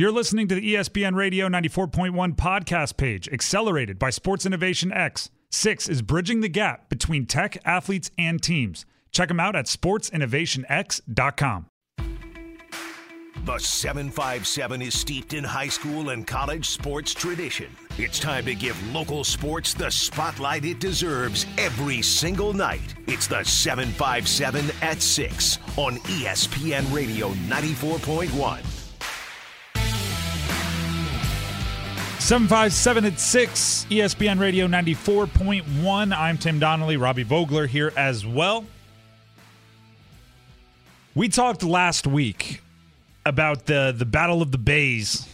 You're listening to the ESPN Radio 94.1 podcast page, accelerated by Sports Innovation X. Six is bridging the gap between tech, athletes, and teams. Check them out at sportsinnovationx.com. The 757 is steeped in high school and college sports tradition. It's time to give local sports the spotlight it deserves every single night. It's the 757 at 6 on ESPN Radio 94.1. 757 at 6, ESPN Radio 94.1. I'm Tim Donnelly, Robbie Vogler here as well. We talked last week about the the Battle of the Bays,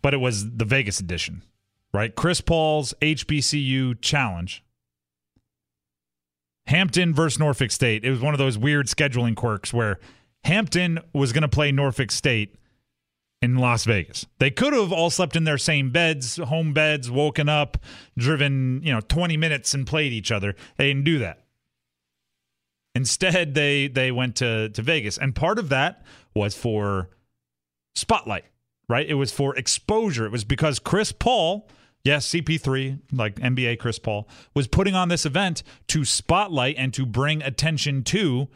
but it was the Vegas edition, right? Chris Paul's HBCU challenge. Hampton versus Norfolk State. It was one of those weird scheduling quirks where Hampton was going to play Norfolk State in Las Vegas. They could have all slept in their same beds, home beds, woken up, driven, you know, 20 minutes and played each other. They didn't do that. Instead, they they went to to Vegas, and part of that was for spotlight, right? It was for exposure. It was because Chris Paul, yes, CP3, like NBA Chris Paul, was putting on this event to spotlight and to bring attention to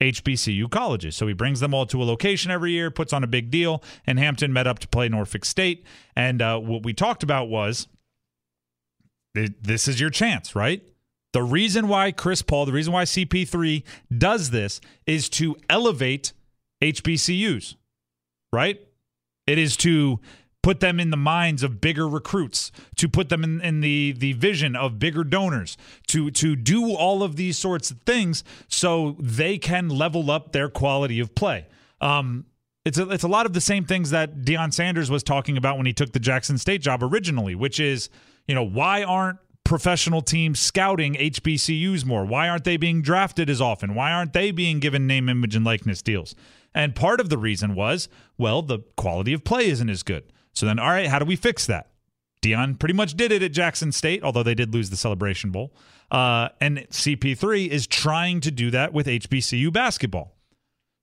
HBCU colleges. So he brings them all to a location every year, puts on a big deal, and Hampton met up to play Norfolk State. And uh, what we talked about was this is your chance, right? The reason why Chris Paul, the reason why CP3 does this is to elevate HBCUs, right? It is to put them in the minds of bigger recruits, to put them in, in the the vision of bigger donors, to to do all of these sorts of things so they can level up their quality of play. Um, it's a, it's a lot of the same things that Deion Sanders was talking about when he took the Jackson State job originally, which is, you know, why aren't professional teams scouting HBCUs more? Why aren't they being drafted as often? Why aren't they being given name, image, and likeness deals? And part of the reason was, well, the quality of play isn't as good. So then, all right, how do we fix that? Deion pretty much did it at Jackson State, although they did lose the Celebration Bowl. Uh, and CP3 is trying to do that with HBCU basketball.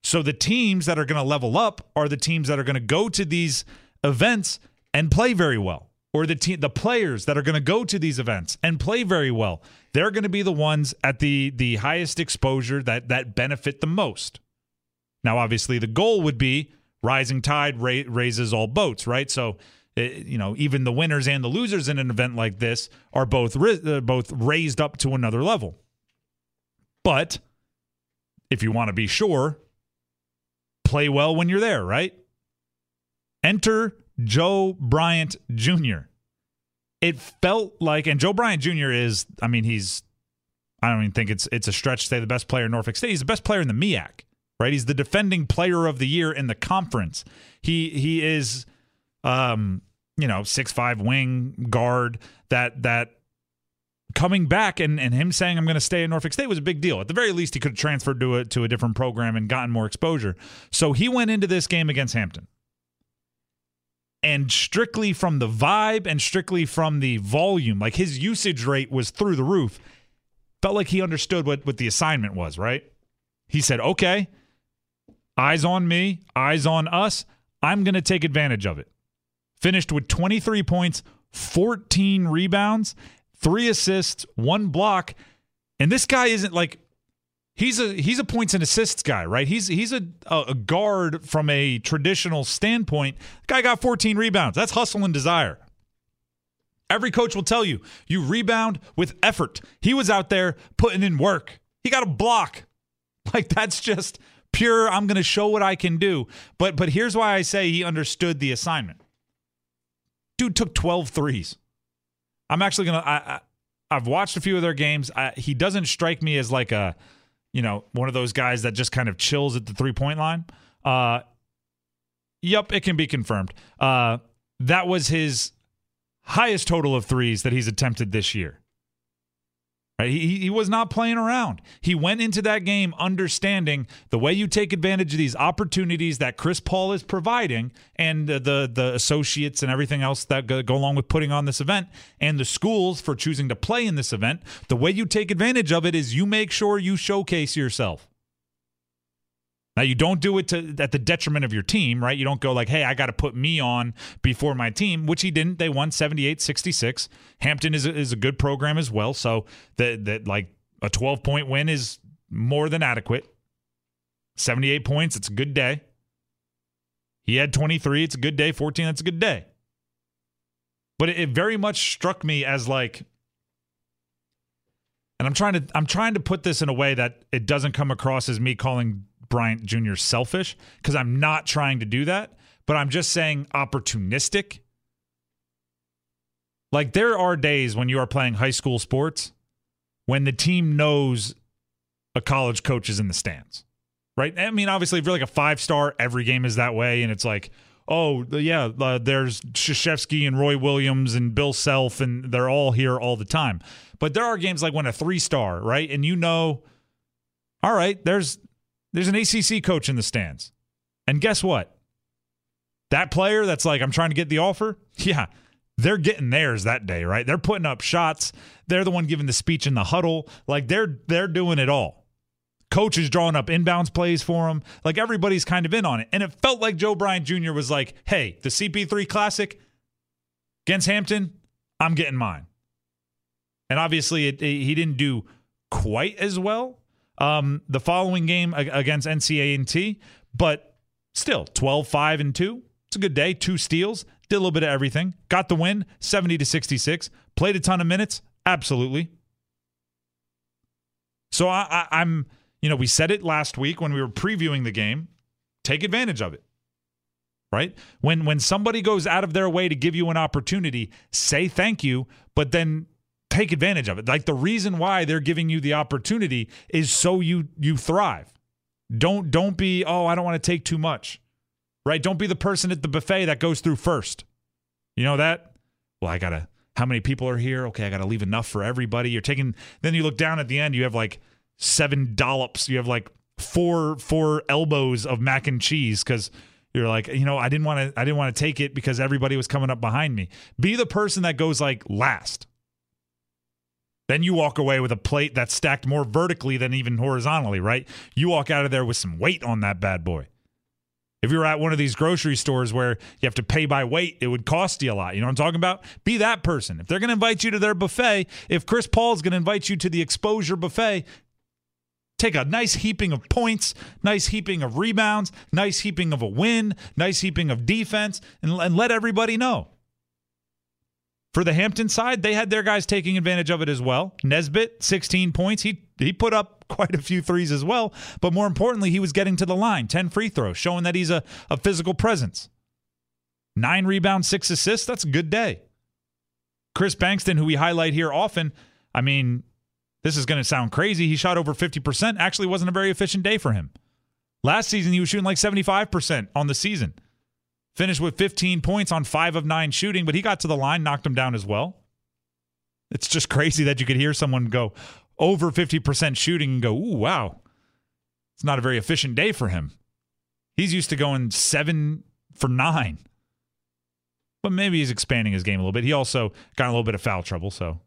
So the teams that are going to level up are the teams that are going to go to these events and play very well. Or the team, the players that are going to go to these events and play very well, they're going to be the ones at the the highest exposure that that benefit the most. Now, obviously, the goal would be rising tide ra- raises all boats, right? So, it, you know, even the winners and the losers in an event like this are both ri- uh, both raised up to another level. But if you want to be sure, play well when you're there, right? Enter Joe Bryant Jr. It felt like, and Joe Bryant Jr. is, I mean, he's, I don't even think it's it's a stretch to say the best player in Norfolk State. He's the best player in the MEAC, right? He's the defending player of the year in the conference. He he is, um, you know, six five wing guard that that coming back and, and him saying I'm going to stay at Norfolk State was a big deal. At the very least, he could have transferred to a to a different program and gotten more exposure. So he went into this game against Hampton. And strictly from the vibe and strictly from the volume, like his usage rate was through the roof. Felt like he understood what, what the assignment was, right? He said, okay, eyes on me, eyes on us. I'm going to take advantage of it. Finished with 23 points, 14 rebounds, three assists, one block. And this guy isn't like he's a he's a points and assists guy, right? He's he's a a guard from a traditional standpoint. Guy got 14 rebounds. That's hustle and desire. Every coach will tell you, you rebound with effort. He was out there putting in work. He got a block. Like that's just pure I'm going to show what I can do. But but here's why I say he understood the assignment. Dude took 12 threes. I'm actually going to I, I have watched a few of their games. I, he doesn't strike me as like a you know, one of those guys that just kind of chills at the three-point line. Uh Yep, it can be confirmed. Uh that was his highest total of threes that he's attempted this year. Right? He, he was not playing around. He went into that game understanding the way you take advantage of these opportunities that Chris Paul is providing and the, the, the associates and everything else that go, go along with putting on this event and the schools for choosing to play in this event. The way you take advantage of it is you make sure you showcase yourself. Now you don't do it to at the detriment of your team, right? You don't go like, "Hey, I got to put me on before my team," which he didn't. They won 78-66. Hampton is a, is a good program as well, so that that like a 12-point win is more than adequate. 78 points, it's a good day. He had 23, it's a good day. 14, that's a good day. But it, it very much struck me as like and I'm trying to I'm trying to put this in a way that it doesn't come across as me calling Bryant Jr. selfish because I'm not trying to do that, but I'm just saying opportunistic. Like there are days when you are playing high school sports when the team knows a college coach is in the stands. Right? I mean, obviously, if you're like a five star, every game is that way, and it's like, oh yeah, uh, there's Krzyzewski and Roy Williams and Bill Self, and they're all here all the time. But there are games like when a three star, right, and you know, all right, there's there's an ACC coach in the stands, and guess what? That player that's like, I'm trying to get the offer. Yeah, they're getting theirs that day, right? They're putting up shots. They're the one giving the speech in the huddle. Like they're they're doing it all. Coach is drawing up inbounds plays for him. Like everybody's kind of in on it. And it felt like Joe Bryant Jr. was like, hey, the CP3 Classic against Hampton, I'm getting mine. And obviously, it, it, he didn't do quite as well um, the following game against NCA&T, but still 12-5 and 2. It's a good day. Two steals, did a little bit of everything. Got the win, 70 to 66. Played a ton of minutes, absolutely. So I, I, I'm – you know, we said it last week when we were previewing the game. Take advantage of it. Right? When when somebody goes out of their way to give you an opportunity, say thank you, but then take advantage of it. Like the reason why they're giving you the opportunity is so you you thrive. Don't don't be, oh, I don't want to take too much. Right? Don't be the person at the buffet that goes through first. You know that? Well, I got to how many people are here? Okay, I got to leave enough for everybody. You're taking then you look down at the end, you have like seven dollops. You have like four four elbows of mac and cheese because you're like, you know, I didn't want to I didn't want to take it because everybody was coming up behind me. Be the person that goes like last. Then you walk away with a plate that's stacked more vertically than even horizontally, right? You walk out of there with some weight on that bad boy. If you're at one of these grocery stores where you have to pay by weight, it would cost you a lot. You know what I'm talking about? Be that person. If they're going to invite you to their buffet, if Chris Paul's going to invite you to the exposure buffet, take a nice heaping of points, nice heaping of rebounds, nice heaping of a win, nice heaping of defense, and, and let everybody know. For the Hampton side, they had their guys taking advantage of it as well. Nesbitt, 16 points. He he put up quite a few threes as well, but more importantly, he was getting to the line, 10 free throws, showing that he's a, a physical presence. Nine rebounds, six assists. That's a good day. Chris Bankston, who we highlight here often, I mean, this is going to sound crazy. He shot over 50%. Actually, wasn't a very efficient day for him. Last season, he was shooting like 75% on the season. Finished with 15 points on five of nine shooting, but he got to the line, knocked him down as well. It's just crazy that you could hear someone go over 50% shooting and go, ooh, wow. It's not a very efficient day for him. He's used to going seven for nine. But maybe he's expanding his game a little bit. He also got a little bit of foul trouble, so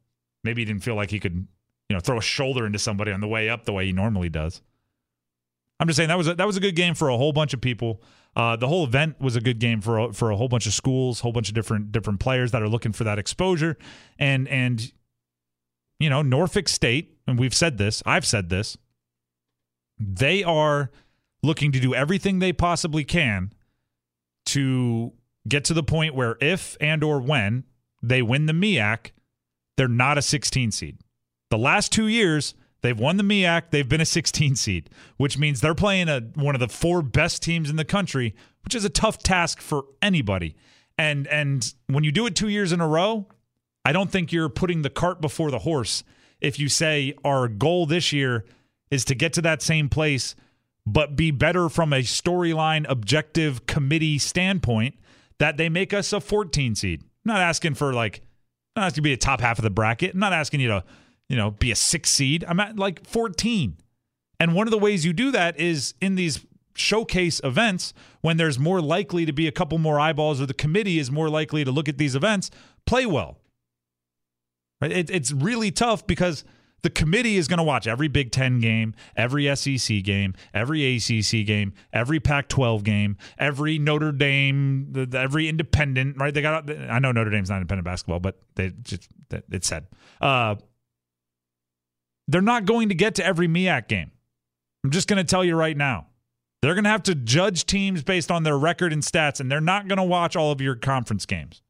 maybe he didn't feel like he could you know, throw a shoulder into somebody on the way up the way he normally does. I'm just saying that was a, that was a good game for a whole bunch of people. Uh, the whole event was a good game for a, for a whole bunch of schools, whole bunch of different different players that are looking for that exposure, and and you know Norfolk State, and we've said this, I've said this, they are looking to do everything they possibly can to get to the point where if and or when they win the MEAC, they're not a 16 seed. The last two years, they've won the MEAC. They've been a 16 seed, which means they're playing a, one of the four best teams in the country, which is a tough task for anybody. And and when you do it two years in a row, I don't think you're putting the cart before the horse if you say our goal this year is to get to that same place, but be better from a storyline objective committee standpoint that they make us a 14 seed. I'm not asking for like, I'm not asking to be a top half of the bracket. I'm not asking you to you know, be a six seed. I'm at like 14. And one of the ways you do that is in these showcase events when there's more likely to be a couple more eyeballs or the committee is more likely to look at these events, play well. Right? It, it's really tough because the committee is going to watch every Big Ten game, every SEC game, every ACC game, every Pac-12 game, every Notre Dame, the, every independent. Right? They got. I know Notre Dame's not independent basketball, but they just it said uh, they're not going to get to every MEAC game. I'm just going to tell you right now. They're going to have to judge teams based on their record and stats, and they're not going to watch all of your conference games.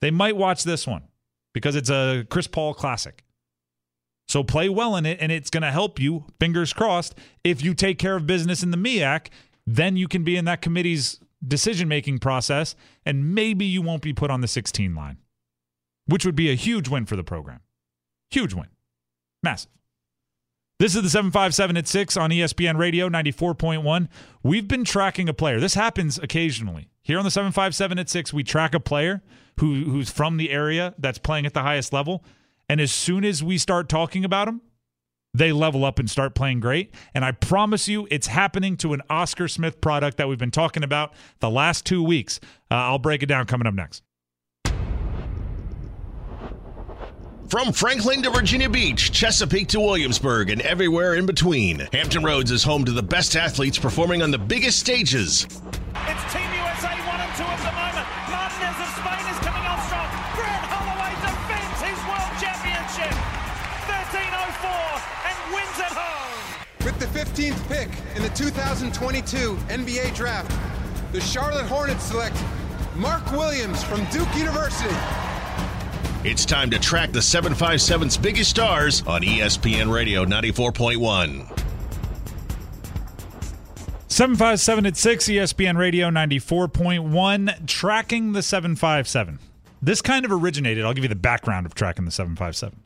They might watch this one because it's a Chris Paul classic. So play well in it, and it's going to help you, fingers crossed, if you take care of business in the MEAC, then you can be in that committee's decision making process, and maybe you won't be put on the 16 line, which would be a huge win for the program. Huge win. Massive. This is the 757 at 6 on ESPN Radio 94.1. We've been tracking a player. This happens occasionally. Here on the 757 at 6, we track a player who, who's from the area that's playing at the highest level. And as soon as we start talking about them, they level up and start playing great. And I promise you, it's happening to an Oscar Smith product that we've been talking about the last two weeks. Uh, I'll break it down coming up next. From Franklin to Virginia Beach, Chesapeake to Williamsburg, and everywhere in between, Hampton Roads is home to the best athletes performing on the biggest stages. It's Team USA 1 and 2 at the moment. Martinez of Spain is coming on strong. Grant Holloway defends his world championship. 13.04 and wins at home. With the 15th pick in the 2022 NBA Draft, the Charlotte Hornets select Mark Williams from Duke University. It's time to track the 757's biggest stars on ESPN Radio 94.1. 757 at 6, ESPN Radio 94.1, tracking the 757. This kind of originated, I'll give you the background of tracking the 757.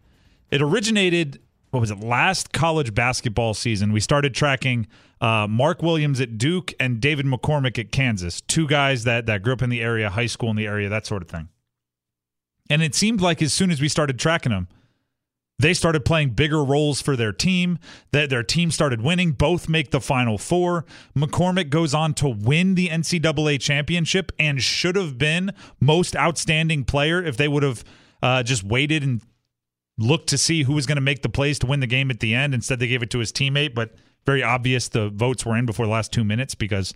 It originated, what was it, last college basketball season. We started tracking uh, Mark Williams at Duke and David McCormack at Kansas, two guys that, that grew up in the area, high school in the area, that sort of thing. And it seemed like as soon as we started tracking them, they started playing bigger roles for their team. That their team started winning. Both make the Final Four. McCormack goes on to win the NCAA championship and should have been most outstanding player if they would have uh, just waited and looked to see who was going to make the plays to win the game at the end. Instead, they gave it to his teammate. But very obvious the votes were in before the last two minutes because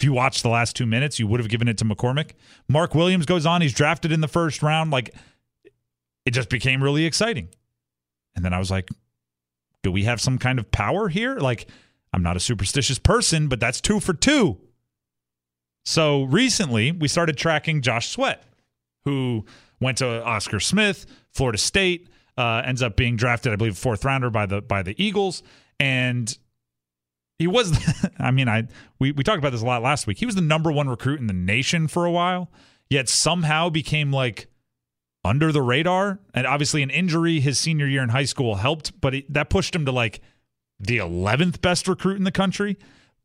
if you watched the last two minutes, you would have given it to McCormack. Mark Williams goes on. He's drafted in the first round. Like it just became really exciting. And then I was like, do we have some kind of power here? Like, I'm not a superstitious person, but that's two for two. So recently, we started tracking Josh Sweat, who went to Oscar Smith, Florida State, uh, ends up being drafted, I believe, fourth rounder by the by the Eagles, and he was. I mean, I we we talked about this a lot last week. He was the number one recruit in the nation for a while, yet somehow became like under the radar. And obviously, an injury his senior year in high school helped, but it, that pushed him to like the 11th best recruit in the country.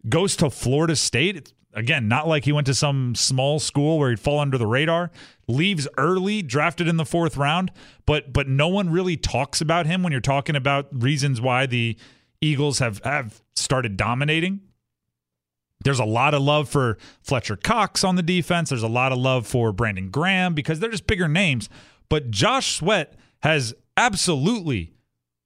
Goes to Florida State. It's, again, not like he went to some small school where he'd fall under the radar. Leaves early, drafted in the fourth round, but but no one really talks about him when you're talking about reasons why the Eagles have have started dominating. There's a lot of love for Fletcher Cox on the defense. There's a lot of love for Brandon Graham because they're just bigger names. But Josh Sweat has absolutely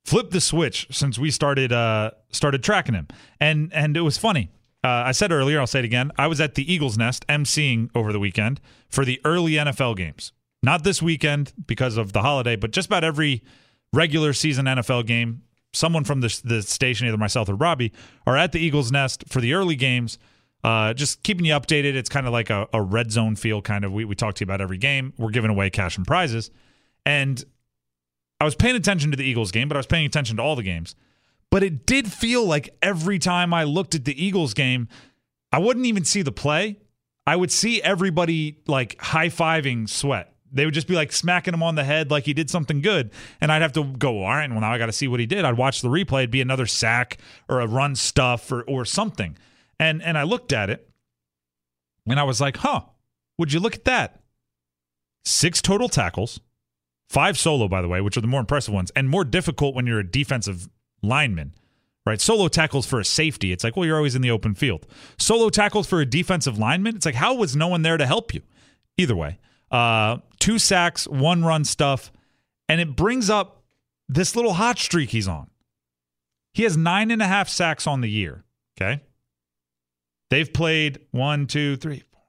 flipped the switch since we started uh, started tracking him, and and it was funny. Uh, I said earlier, I'll say it again. I was at the Eagles Nest emceeing over the weekend for the early NFL games. Not this weekend because of the holiday, but just about every regular season NFL game someone from the, the station, either myself or Robbie, are at the Eagles Nest for the early games. Uh, just keeping you updated. It's kind of like a, a red zone feel, kind of. We, we talk to you about every game. We're giving away cash and prizes. And I was paying attention to the Eagles game, but I was paying attention to all the games. But it did feel like every time I looked at the Eagles game, I wouldn't even see the play. I would see everybody like high fiving Sweat. They would just be like smacking him on the head like he did something good. And I'd have to go, all right, well, now I got to see what he did. I'd watch the replay. It'd be another sack or a run stuff or, or something. And, and I looked at it and I was like, huh, would you look at that? Six total tackles, five solo, by the way, which are the more impressive ones and more difficult when you're a defensive lineman right? Solo tackles for a safety. It's like, well, you're always in the open field. Solo tackles for a defensive lineman. It's like, how was no one there to help you? Either way, uh, two sacks, one run stuff. And it brings up this little hot streak he's on. He has nine and a half sacks on the year. Okay. They've played one, two, three, four.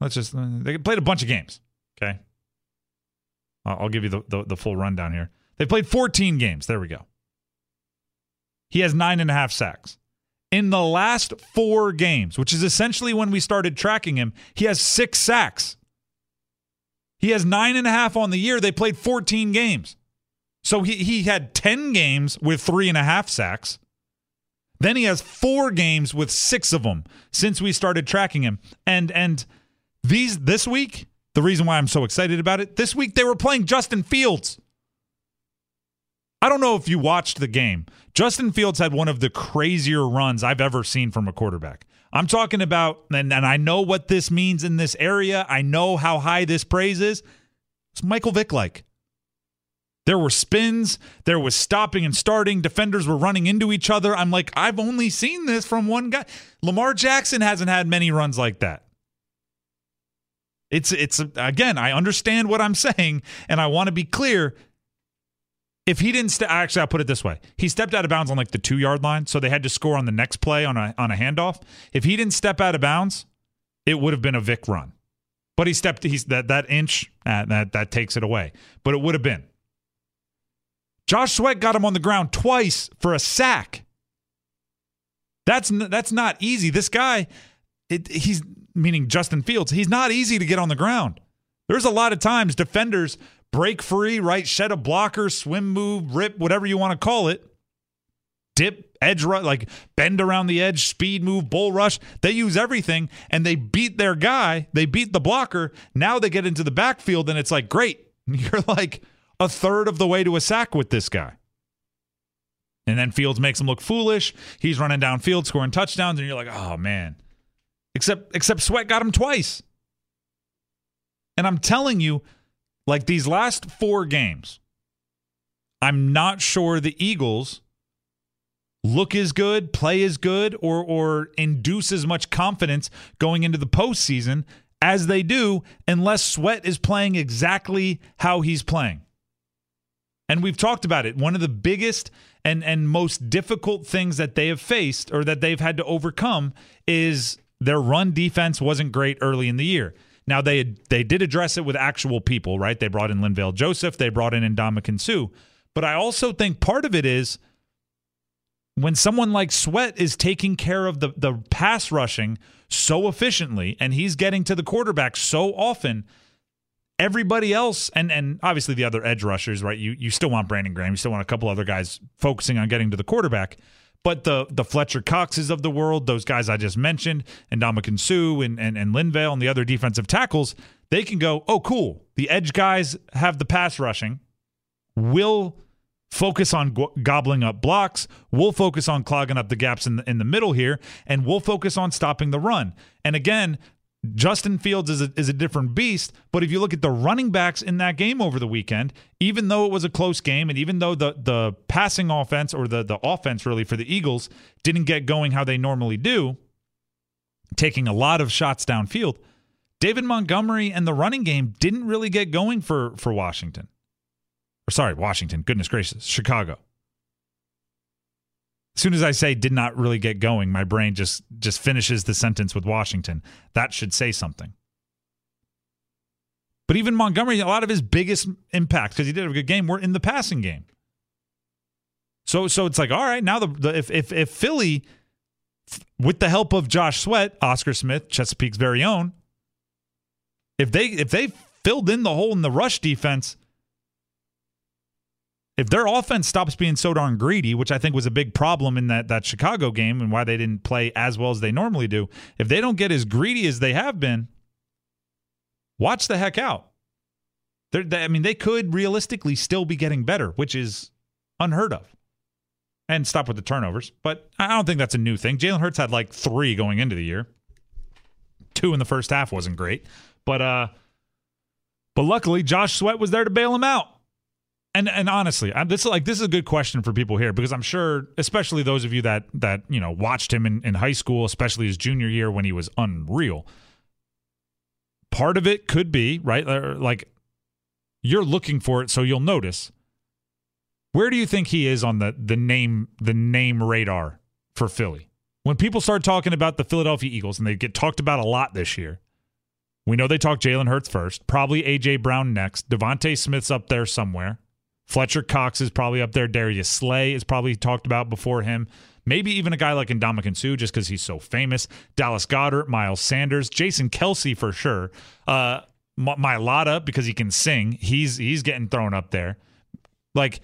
Let's just, they played a bunch of games. Okay. I'll give you the, the, the full rundown here. They played 14 games. There we go. He has nine and a half sacks. In the last four games, which is essentially when we started tracking him, he has six sacks. He has nine and a half on the year. They played 14 games. So he, he had 10 games with three and a half sacks. Then he has four games with six of them since we started tracking him. And and these this week, the reason why I'm so excited about it, this week they were playing Justin Fields. I don't know if you watched the game. Justin Fields had one of the crazier runs I've ever seen from a quarterback. I'm talking about, and, and I know what this means in this area. I know how high this praise is. It's Michael Vick like. There were spins, there was stopping and starting, defenders were running into each other. I'm like, I've only seen this from one guy. Lamar Jackson hasn't had many runs like that. It's it's again, I understand what I'm saying and I want to be clear if he didn't st- actually I'll put it this way. He stepped out of bounds on like the 2-yard line, so they had to score on the next play on a on a handoff. If he didn't step out of bounds, it would have been a Vick run. But he stepped he's that that inch uh, that that takes it away. But it would have been. Josh Sweat got him on the ground twice for a sack. That's that's not easy. This guy it, he's meaning Justin Fields. He's not easy to get on the ground. There's a lot of times defenders break free, right? Shed a blocker, swim move, rip, whatever you want to call it. Dip, edge rush, like bend around the edge, speed move, bull rush. They use everything and they beat their guy. They beat the blocker. Now they get into the backfield and it's like, great. You're like a third of the way to a sack with this guy. And then Fields makes him look foolish. He's running downfield, scoring touchdowns, and you're like, oh man. Except except Sweat got him twice. And I'm telling you, like these last four games, I'm not sure the Eagles look as good, play as good, or or induce as much confidence going into the postseason as they do unless Sweat is playing exactly how he's playing. And we've talked about it. One of the biggest and and most difficult things that they have faced or that they've had to overcome is their run defense wasn't great early in the year. Now they they did address it with actual people, right? They brought in Linval Joseph, they brought in Ndamukong Suh. But I also think part of it is when someone like Sweat is taking care of the the pass rushing so efficiently and he's getting to the quarterback so often, everybody else and and obviously the other edge rushers, right? You you still want Brandon Graham, you still want a couple other guys focusing on getting to the quarterback. But the the Fletcher Coxes of the world, those guys I just mentioned, and Ndamukong Suh and, and, and Linval and the other defensive tackles, they can go, oh, cool. The edge guys have the pass rushing. We'll focus on go- gobbling up blocks. We'll focus on clogging up the gaps in the, in the middle here, and we'll focus on stopping the run. And again, Justin Fields is a, is a different beast, but if you look at the running backs in that game over the weekend, even though it was a close game, and even though the the passing offense or the the offense really for the Eagles didn't get going how they normally do, taking a lot of shots downfield, David Montgomery and the running game didn't really get going for for Washington. Or sorry, Washington. Goodness gracious, Chicago as soon as I say did not really get going, my brain just just finishes the sentence with Washington. That should say something. But even Montgomery, a lot of his biggest impacts because he did have a good game were in the passing game. So so it's like all right now the, the if if if Philly with the help of Josh Sweat, Oscar Smith, Chesapeake's very own, if they if they filled in the hole in the rush defense, if their offense stops being so darn greedy, which I think was a big problem in that that Chicago game and why they didn't play as well as they normally do, if they don't get as greedy as they have been, watch the heck out. They're, they, I mean, they could realistically still be getting better, which is unheard of. And stop with the turnovers, but I don't think that's a new thing. Jalen Hurts had like three going into the year. Two in the first half wasn't great, but uh, but luckily Josh Sweat was there to bail him out. And and honestly, I, this is like this is a good question for people here because I'm sure, especially those of you that that you know watched him in, in high school, especially his junior year when he was unreal. Part of it could be right, like you're looking for it, so you'll notice. Where do you think he is on the the name the name radar for Philly? When people start talking about the Philadelphia Eagles, and they get talked about a lot this year, we know they talk Jalen Hurts first, probably AJ Brown next. DeVonta Smith's up there somewhere. Fletcher Cox is probably up there. Darius Slay is probably talked about before him. Maybe even a guy like Ndamukong Suh just because he's so famous. Dallas Goedert, Miles Sanders, Jason Kelce for sure. Uh, Mailata because he can sing. He's he's getting thrown up there. Like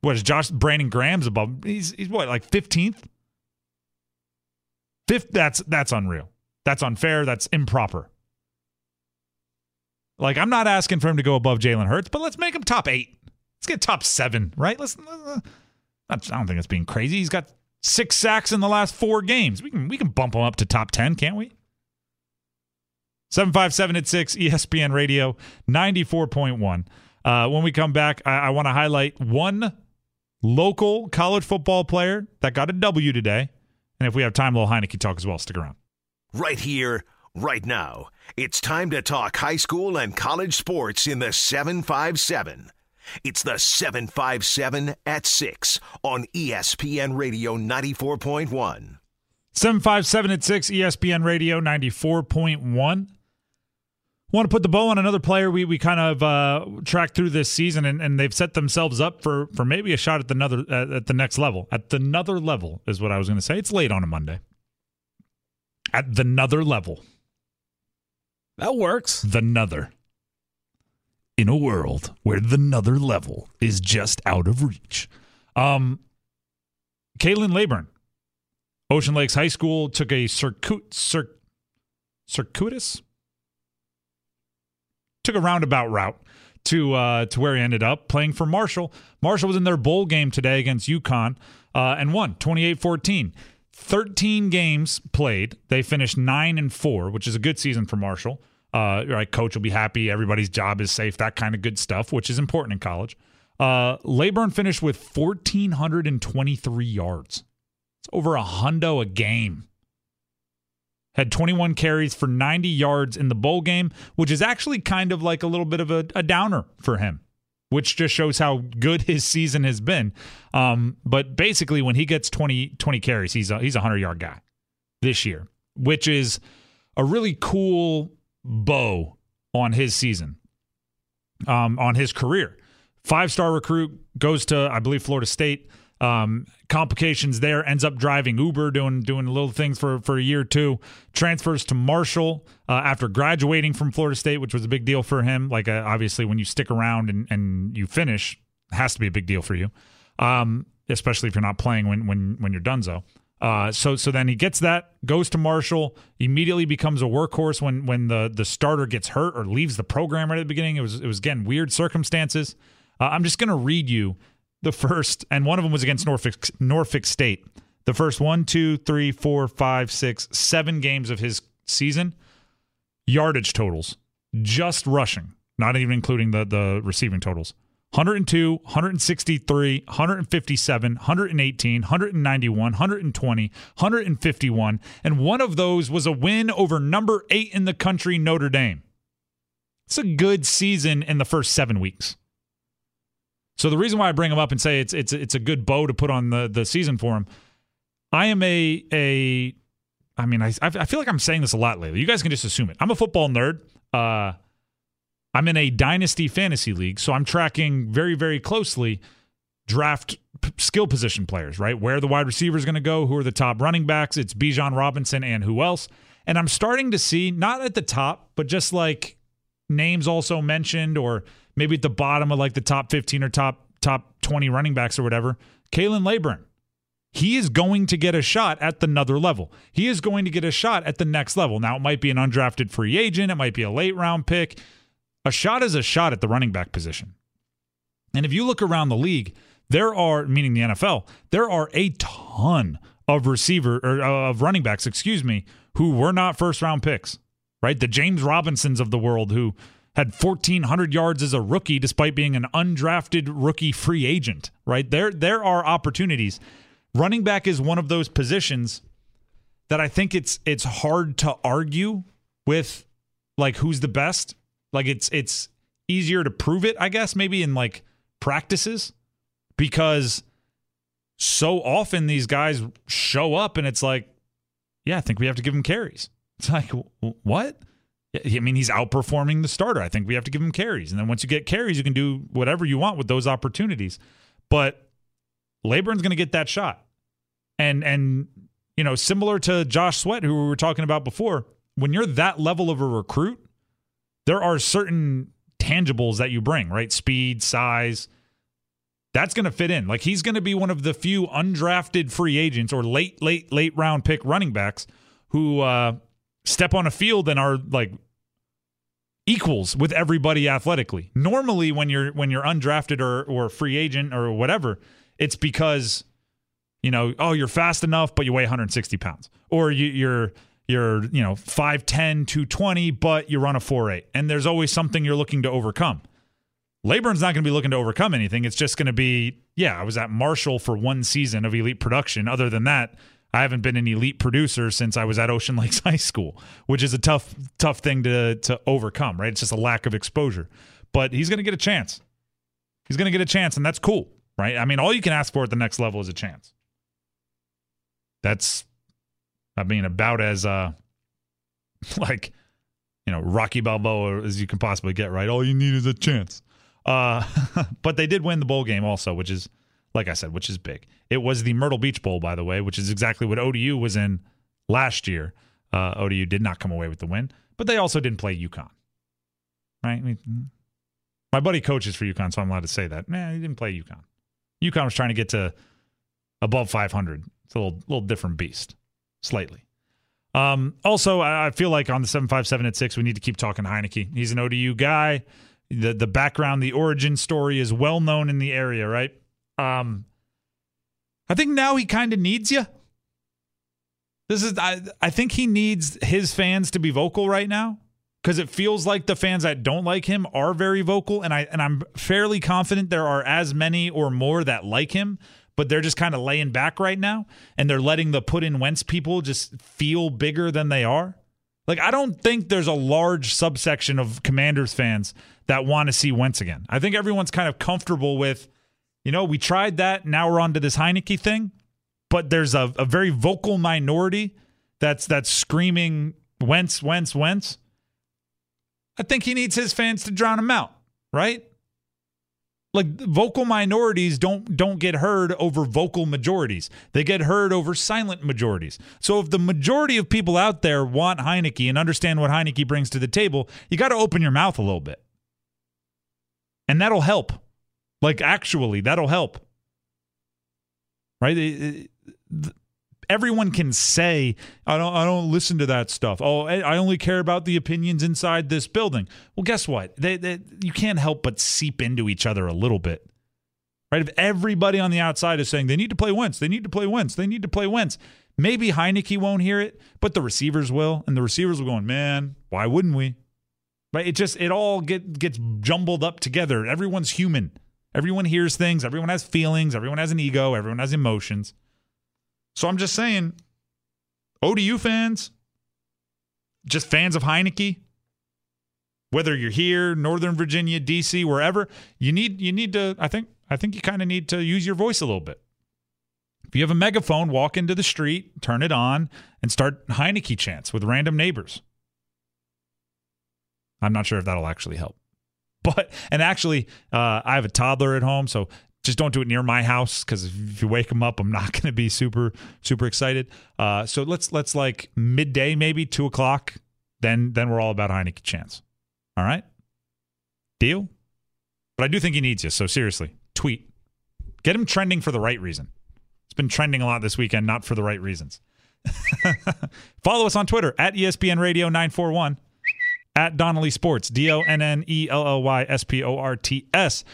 what is Josh Brandon Graham's above? He's he's what like fifteenth. Fifth. That's that's unreal. That's unfair. That's improper. Like I'm not asking for him to go above Jalen Hurts, but let's make him top eight. Let's get top seven, right? Let's. Uh, I don't think it's being crazy. He's got six sacks in the last four games. We can we can bump him up to top ten, can't we? 757 at 6, ESPN Radio 94.1. Uh, when we come back, I, I want to highlight one local college football player that got a W today. And if we have time, a little Heinicke talk as well. Stick around. Right here, right now. It's time to talk high school and college sports in the 757. It's the 757 at 6 on ESPN Radio 94.1. 757 at 6, ESPN Radio 94.1 want to put the bow on another player we, we kind of uh, tracked through this season, and, and they've set themselves up for for maybe a shot at the another uh, at the next level. At the another level is what I was going to say. It's late on a Monday. At the another level. That works. The another. In a world where the another level is just out of reach. Um, Khalan Laborn, Ocean Lakes High School, took a circuit, cir- circuitous took a roundabout route to uh, to where he ended up playing for Marshall. Marshall was in their bowl game today against UConn uh, and won 28-14. 13 games played. They finished 9 and 4, which is a good season for Marshall. Uh, right, coach will be happy. Everybody's job is safe. That kind of good stuff, which is important in college. Uh, Laborn finished with 1,423 yards. It's over a hundo a game had 21 carries for 90 yards in the bowl game, which is actually kind of like a little bit of a, a downer for him, which just shows how good his season has been. Um, but basically, when he gets 20, 20 carries, he's a, he's a 100 yard guy this year, which is a really cool bow on his season, um, on his career. Five star recruit goes to, I believe, Florida State. Um, complications there. Ends up driving Uber, doing doing little things for for a year or two. Transfers to Marshall uh, after graduating from Florida State, which was a big deal for him. Like uh, obviously, when you stick around and and you finish, has to be a big deal for you, um, especially if you're not playing when when when you're done. So. Uh, so so then he gets that, goes to Marshall, immediately becomes a workhorse when when the the starter gets hurt or leaves the program right at the beginning. It was it was again weird circumstances. Uh, I'm just gonna read you the first, and one of them was against Norfolk Norfolk State. The first one, two, three, four, five, six, seven games of his season, yardage totals, just rushing, not even including the the receiving totals. 102, 163, 157, 118, 191, 120, 151, and one of those was a win over number 8 in the country Notre Dame. It's a good season in the first 7 weeks. So the reason why I bring him up and say it's it's it's a good bow to put on the the season for him, I am a a, I mean I I feel like I'm saying this a lot lately. You guys can just assume it. I'm a football nerd. Uh, I'm in a dynasty fantasy league, so I'm tracking very very closely draft p- skill position players. Right, where the wide receiver is going to go, who are the top running backs. It's Bijan Robinson and who else. And I'm starting to see not at the top, but just like names also mentioned or maybe at the bottom of like the top 15 or top top 20 running backs or whatever, Khalan Laborn. He is going to get a shot at the another level. He is going to get a shot at the next level. Now, it might be an undrafted free agent, it might be a late round pick. A shot is a shot at the running back position. And if you look around the league, there are, meaning the NFL, there are a ton of receiver or uh, of running backs, excuse me, who were not first round picks, right? The James Robinsons of the world who had 1400 yards as a rookie despite being an undrafted rookie free agent, right? There there are opportunities. Running back is one of those positions that I think it's it's hard to argue with like who's the best. Like it's it's easier to prove it, I guess, maybe in like practices because so often these guys show up and it's like, yeah, I think we have to give him carries. It's like, what? I mean, he's outperforming the starter. I think we have to give him carries. And then once you get carries, you can do whatever you want with those opportunities. But Laborn's going to get that shot. And, and, you know, similar to Josh Sweat, who we were talking about before, when you're that level of a recruit, there are certain tangibles that you bring, right? Speed, size. That's going to fit in. Like he's going to be one of the few undrafted free agents or late, late, late round pick running backs who uh, step on a field and are like equals with everybody athletically. Normally, when you're when you're undrafted or or free agent or whatever, it's because you know, oh, you're fast enough, but you weigh 160 pounds, or you, you're you're you know 5'10 220 but you run a 4'8 and there's always something you're looking to overcome. Laborn's not going to be looking to overcome anything. It's just going to be yeah i was at marshall for one season of elite production. Other than that i haven't been an elite producer since i was at ocean lakes high school which is a tough tough thing to to overcome right? It's just a lack of exposure. But he's going to get a chance. He's going to get a chance and that's cool right? I mean all you can ask for at the next level is a chance. That's I mean, about as uh, like you know Rocky Balboa as you can possibly get. Right, all you need is a chance. Uh, but they did win the bowl game also, which is like I said, which is big. It was the Myrtle Beach Bowl, by the way, which is exactly what ODU was in last year. Uh, ODU did not come away with the win, but they also didn't play UConn. Right? I mean, my buddy coaches for UConn, so I'm allowed to say that. Man, he didn't play UConn. UConn was trying to get to above 500. It's a little, little different beast slightly. Um, also, I feel like on the 757 at 6, we need to keep talking Heinicke. He's an ODU guy. The the background, the origin story is well known in the area, right? Um, I think now he kind of needs you. This is I I think he needs his fans to be vocal right now because it feels like the fans that don't like him are very vocal and I and I'm fairly confident there are as many or more that like him but they're just kind of laying back right now and they're letting the put in Wentz people just feel bigger than they are. Like, I don't think there's a large subsection of Commanders fans that want to see Wentz again. I think everyone's kind of comfortable with, you know, we tried that. Now we're on to this Heinicke thing. But there's a, a very vocal minority that's that's screaming Wentz, Wentz, Wentz. I think he needs his fans to drown him out, right? Like vocal minorities don't don't get heard over vocal majorities. They get heard over silent majorities. So if the majority of people out there want Heinicke and understand what Heinicke brings to the table, you got to open your mouth a little bit. And that'll help. Like actually, that'll help. Right? Everyone can say I don't I don't listen to that stuff. Oh, I only care about the opinions inside this building. Well, guess what? They, they, you can't help but seep into each other a little bit. Right? If everybody on the outside is saying they need to play Wentz, they need to play Wentz, they need to play Wentz, maybe Heinicke won't hear it, but the receivers will, and the receivers will going, man, why wouldn't we? Right? It just it all get gets jumbled up together. Everyone's human. Everyone hears things. Everyone has feelings. Everyone has an ego. Everyone has emotions. So I'm just saying, ODU fans, just fans of Heinicke, whether you're here, Northern Virginia, DC, wherever, you need you need to. I think I think you kind of need to use your voice a little bit. If you have a megaphone, walk into the street, turn it on, and start Heinicke chants with random neighbors. I'm not sure if that'll actually help. But and actually, uh, I have a toddler at home, so just don't do it near my house because if you wake them up, I'm not going to be super super excited. Uh, so let's let's like midday, maybe two o'clock. Then then we're all about Heinicke chance. All right, deal. But I do think he needs you. So seriously, tweet, get him trending for the right reason. It's been trending a lot this weekend, not for the right reasons. Follow us on Twitter at ESPN Radio 941 at Donnelly Sports, D O N N E L L Y S P O R T S.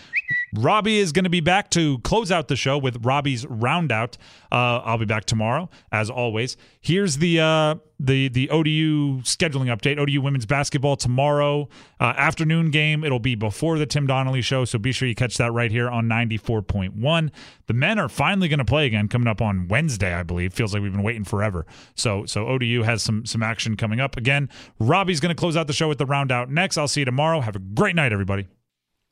Robbie is going to be back to close out the show with Robbie's Roundout. Uh, I'll be back tomorrow, as always. Here's the uh, the the ODU scheduling update. ODU women's basketball tomorrow uh, afternoon game. It'll be before the Tim Donnelly show, so be sure you catch that right here on 94.1. The men are finally going to play again, coming up on Wednesday, I believe. Feels like we've been waiting forever. So so ODU has some some action coming up again. Robbie's going to close out the show with the Roundout next. I'll see you tomorrow. Have a great night, everybody.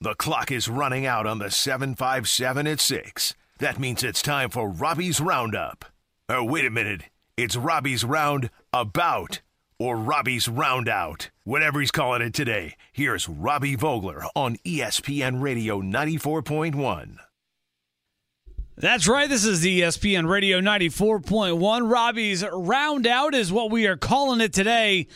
The clock is running out on the 757 at 6. That means it's time for Robbie's Roundup. Oh, wait a minute. It's Robbie's Round About or Robbie's Roundout. Whatever he's calling it today. Here's Robbie Vogler on ESPN Radio 94.1. That's right. This is the ESPN Radio 94.1. Robbie's Roundout is what we are calling it today.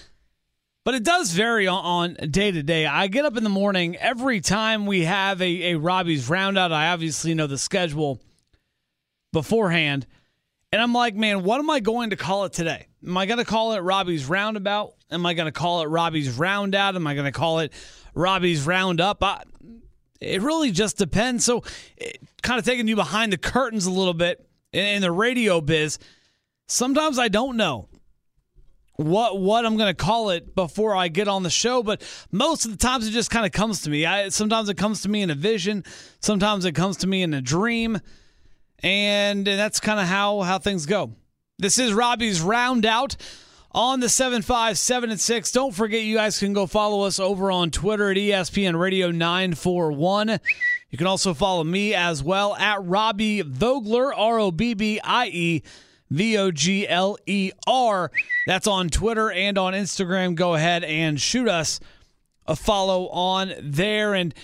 But it does vary on, day to day. I get up in the morning every time we have a, a Robbie's Roundout. I obviously know the schedule beforehand. And I'm like, man, what am I going to call it today? Am I going to call it Robbie's Roundabout? Am I going to call it Robbie's Roundout? Am I going to call it Robbie's Roundup? I, it really just depends. So, kind of taking you behind the curtains a little bit in, in the radio biz. Sometimes I don't know what what I'm going to call it before I get on the show, but most of the times it just kind of comes to me. I, sometimes it comes to me in a vision, sometimes it comes to me in a dream, and that's kind of how how things go. This is Robbie's Roundout on the 757 and 6. Don't forget, you guys can go follow us over on Twitter at ESPN Radio 941. You can also follow me as well at Robbie Vogler, R O B B I E V O G L E R. That's on Twitter and on Instagram. Go ahead and shoot us a follow on there. And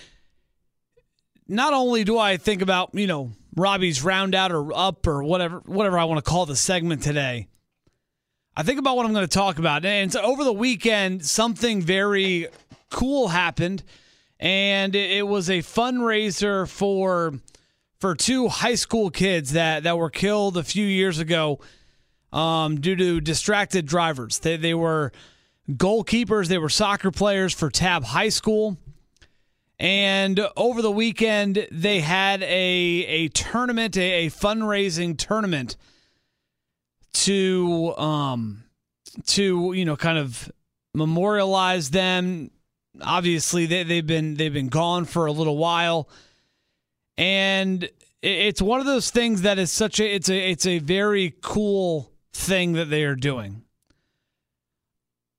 not only do I think about, you know, Robbie's round out or up or whatever whatever I want to call the segment today. I think about what I'm going to talk about. And so over the weekend, something very cool happened, and it, it was a fundraiser for for two high school kids that that were killed a few years ago um, due to distracted drivers. They they were goalkeepers. They were soccer players for Tabb High School. And over the weekend, they had a a tournament, a, a fundraising tournament to um to you know kind of memorialize them. Obviously, they they've been they've been gone for a little while, and it's one of those things that is such a it's a it's a very cool thing that they are doing.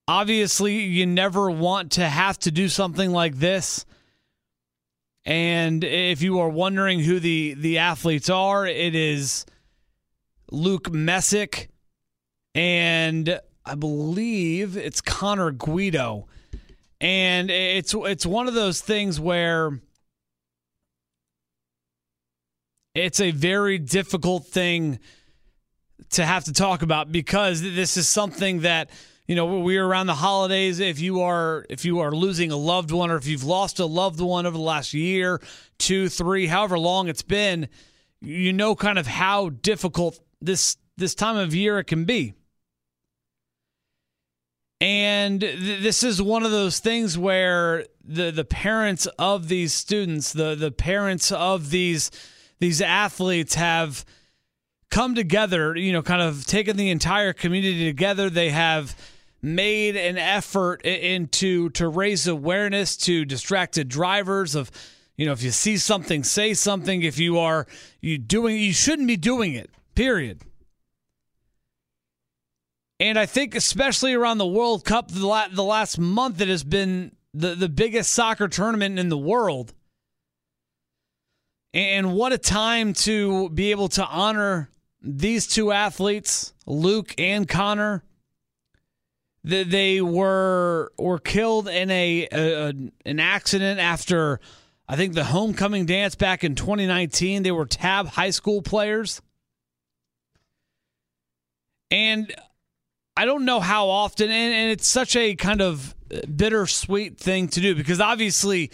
Obviously, you never want to have to do something like this. And if you are wondering who the the athletes are, it is Luke Messick and I believe it's Connor Guido. And it's it's one of those things where it's a very difficult thing to have to talk about because this is something that you know we're around the holidays. If you are if you are losing a loved one or if you've lost a loved one over the last year two three however long it's been you know kind of how difficult this this time of year it can be. And th- this is one of those things where the the parents of these students the the parents of these these athletes have come together, you know, kind of taken the entire community together. They have made an effort into to raise awareness to distracted drivers of you know, if you see something, say something. If you are you doing you shouldn't be doing it. Period. And I think especially around the World Cup the, the last month it has been the, the biggest soccer tournament in the world. And what a time to be able to honor these two athletes, Luke and Connor. That they were were killed in a, a an accident after I think the homecoming dance back in 2019. They were Tabb High School players. And I don't know how often, and, and it's such a kind of bittersweet thing to do because obviously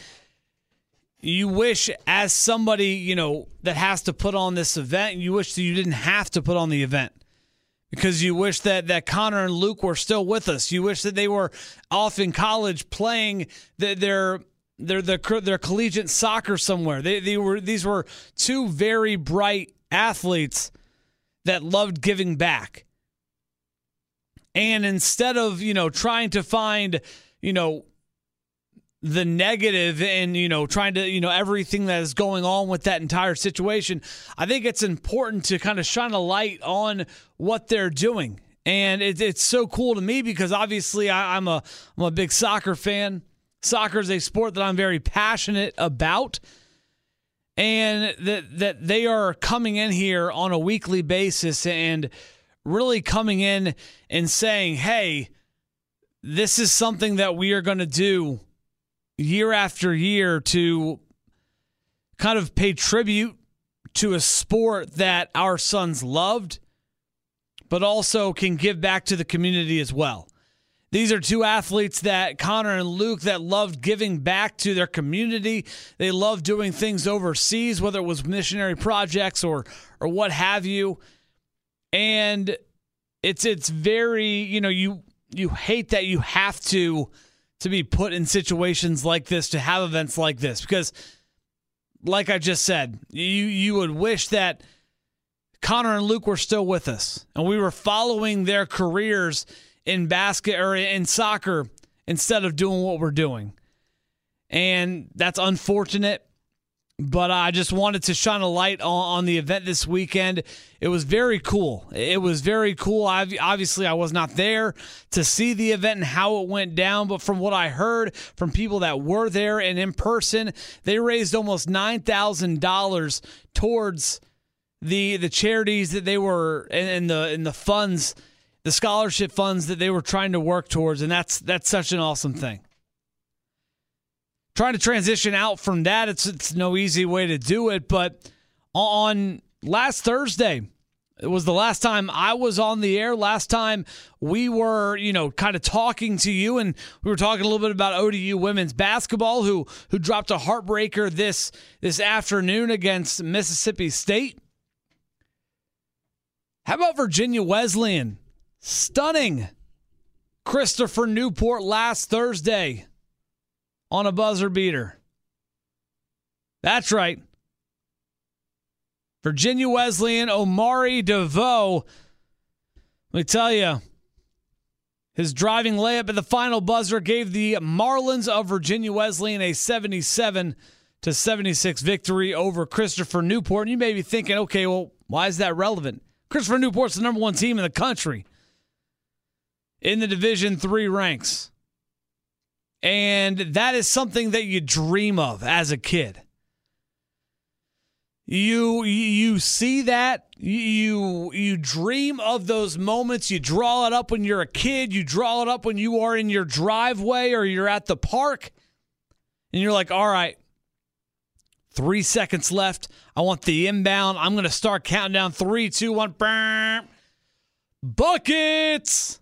you wish as somebody you know that has to put on this event you wish that you didn't have to put on the event. Because you wish that that connor and luke were still with us. You wish that they were off in college playing the, their their their their collegiate soccer somewhere. They, they were these were two very bright athletes that loved giving back. And instead of you know trying to find you know the negative and you know trying to you know everything that is going on with that entire situation i think it's important to kind of shine a light on what they're doing. And it, it's so cool to me because obviously I, i'm a i'm a big soccer fan. Soccer is a sport that I'm very passionate about. And that that they are coming in here on a weekly basis and really coming in and saying, "Hey, this is something that we are going to do year after year to kind of pay tribute to a sport that our sons loved, but also can give back to the community as well." These are two athletes that Connor and Luke that loved giving back to their community. They loved doing things overseas, whether it was missionary projects or or what have you. And it's it's very, you know, you you hate that you have to to be put in situations like this to have events like this because like I just said, you you would wish that Connor and Luke were still with us and we were following their careers in basket or in soccer instead of doing what we're doing. And that's unfortunate, but I just wanted to shine a light on, the event this weekend. It was very cool. It was very cool. i obviously, I was not there to see the event and how it went down, but from what I heard from people that were there and in person, they raised almost $9,000 towards the the charities that they were and, and the and the funds the scholarship funds that they were trying to work towards, and that's that's such an awesome thing. Trying to transition out from that, it's it's no easy way to do it, but on last Thursday, it was the last time I was on the air. Last time we were, you know, kind of talking to you, and we were talking a little bit about ODU women's basketball, who who dropped a heartbreaker this this afternoon against Mississippi State. How about Virginia Wesleyan? Stunning Christopher Newport last Thursday on a buzzer beater. That's right. Virginia Wesleyan, Omari DeVoe. Let me tell you, his driving layup at the final buzzer gave the Marlins of Virginia Wesleyan a 77 to 76 victory over Christopher Newport. And you may be thinking, okay, well, why is that relevant? Christopher Newport's the number one team in the country in the Division three ranks. And that is something that you dream of as a kid. You you see that you you dream of those moments. You draw it up when you're a kid. You draw it up when you are in your driveway or you're at the park, and you're like, "All right, three seconds left. I want the inbound. I'm to start counting down three, two, one. Buckets."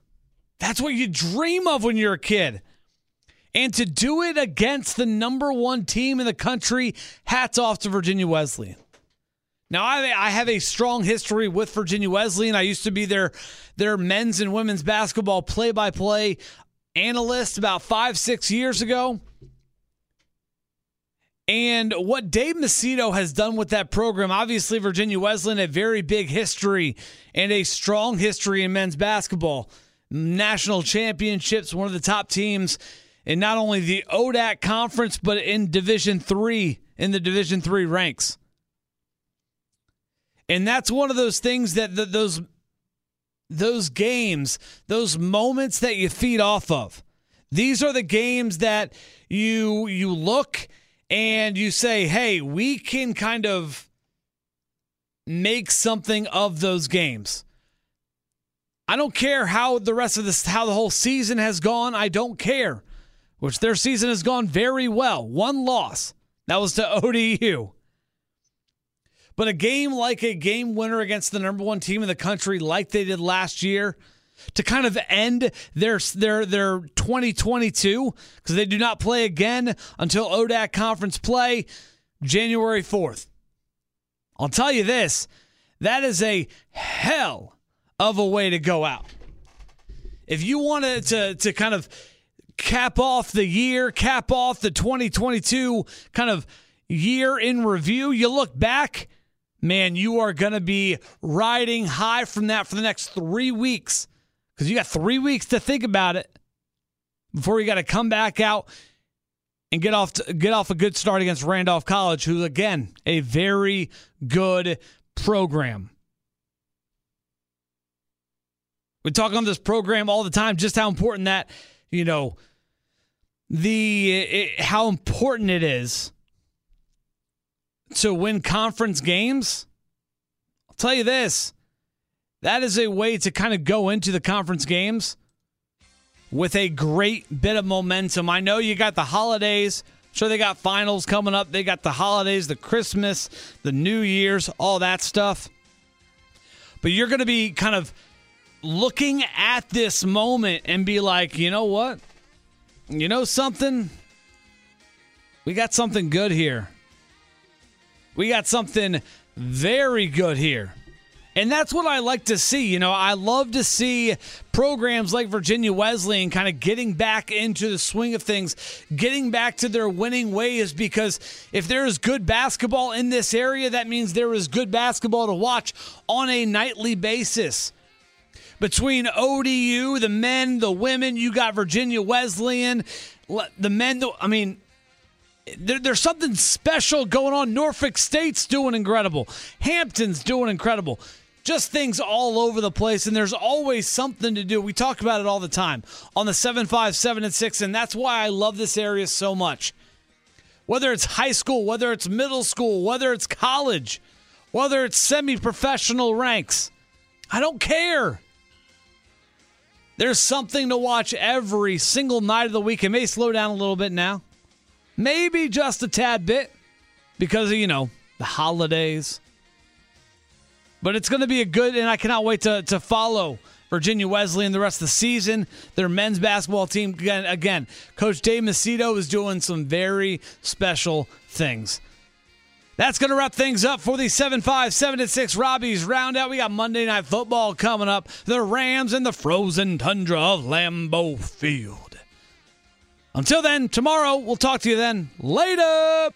That's what you dream of when you're a kid. And to do it against the number one team in the country, hats off to Virginia Wesleyan. Now, I, have a strong history with Virginia Wesleyan. I used to be their, their men's and women's basketball play by play analyst about five, six years ago. And what Dave Macedo has done with that program, obviously, Virginia Wesleyan, a very big history and a strong history in men's basketball national championships, one of the top teams in not only the ODAC conference but in Division 3 in the Division 3 ranks. And that's one of those things that the, those those games, those moments that you feed off of. These are the games that you you look and you say, "Hey, we can kind of make something of those games." I don't care how the rest of this, how the whole season has gone. I don't care. Which their season has gone very well. One loss. That was to ODU. But a game like a game winner against the number one team in the country, like they did last year, to kind of end their their their 2022 because they do not play again until ODAC conference play January 4th. I'll tell you this, that is a hell of a way to go out. If you wanted to, to kind of cap off the year, cap off the 2022 kind of year in review, you look back, man, you are going to be riding high from that for the next three weeks because you got three weeks to think about it before you got to come back out and get off to, get off a good start against Randolph College, who again a very good program. We talk on this program all the time just how important that, you know, the it, how important it is to win conference games. I'll tell you this. That is a way to kind of go into the conference games with a great bit of momentum. I know you got the holidays. Sure, they got finals coming up. They got the holidays, the Christmas, the New Year's, all that stuff. But you're going to be kind of looking at this moment and be like, you know what? You know something? We got something good here. We got something very good here. And that's what I like to see. You know, I love to see programs like Virginia Wesleyan kind of getting back into the swing of things, getting back to their winning ways because if there is good basketball in this area, that means there is good basketball to watch on a nightly basis. Between ODU, the men, the women, you got Virginia Wesleyan, the men, I mean, there, there's something special going on. Norfolk State's doing incredible. Hampton's doing incredible. Just things all over the place, and there's always something to do. We talk about it all the time on the 757 and 6, and that's why I love this area so much. Whether it's high school, whether it's middle school, whether it's college, whether it's semi professional ranks, I don't care. There's something to watch every single night of the week. It may slow down a little bit now maybe just a tad bit because of, you know, the holidays. But it's going to be a good, and I cannot wait to, to follow Virginia Wesleyan the rest of the season. Their men's basketball team, again, again Coach Dave Macedo is doing some very special things. That's going to wrap things up for the 7 5 7 6 Robbie's Roundout. We got Monday Night Football coming up. The Rams and the frozen tundra of Lambeau Field. Until then, tomorrow, we'll talk to you then. Later.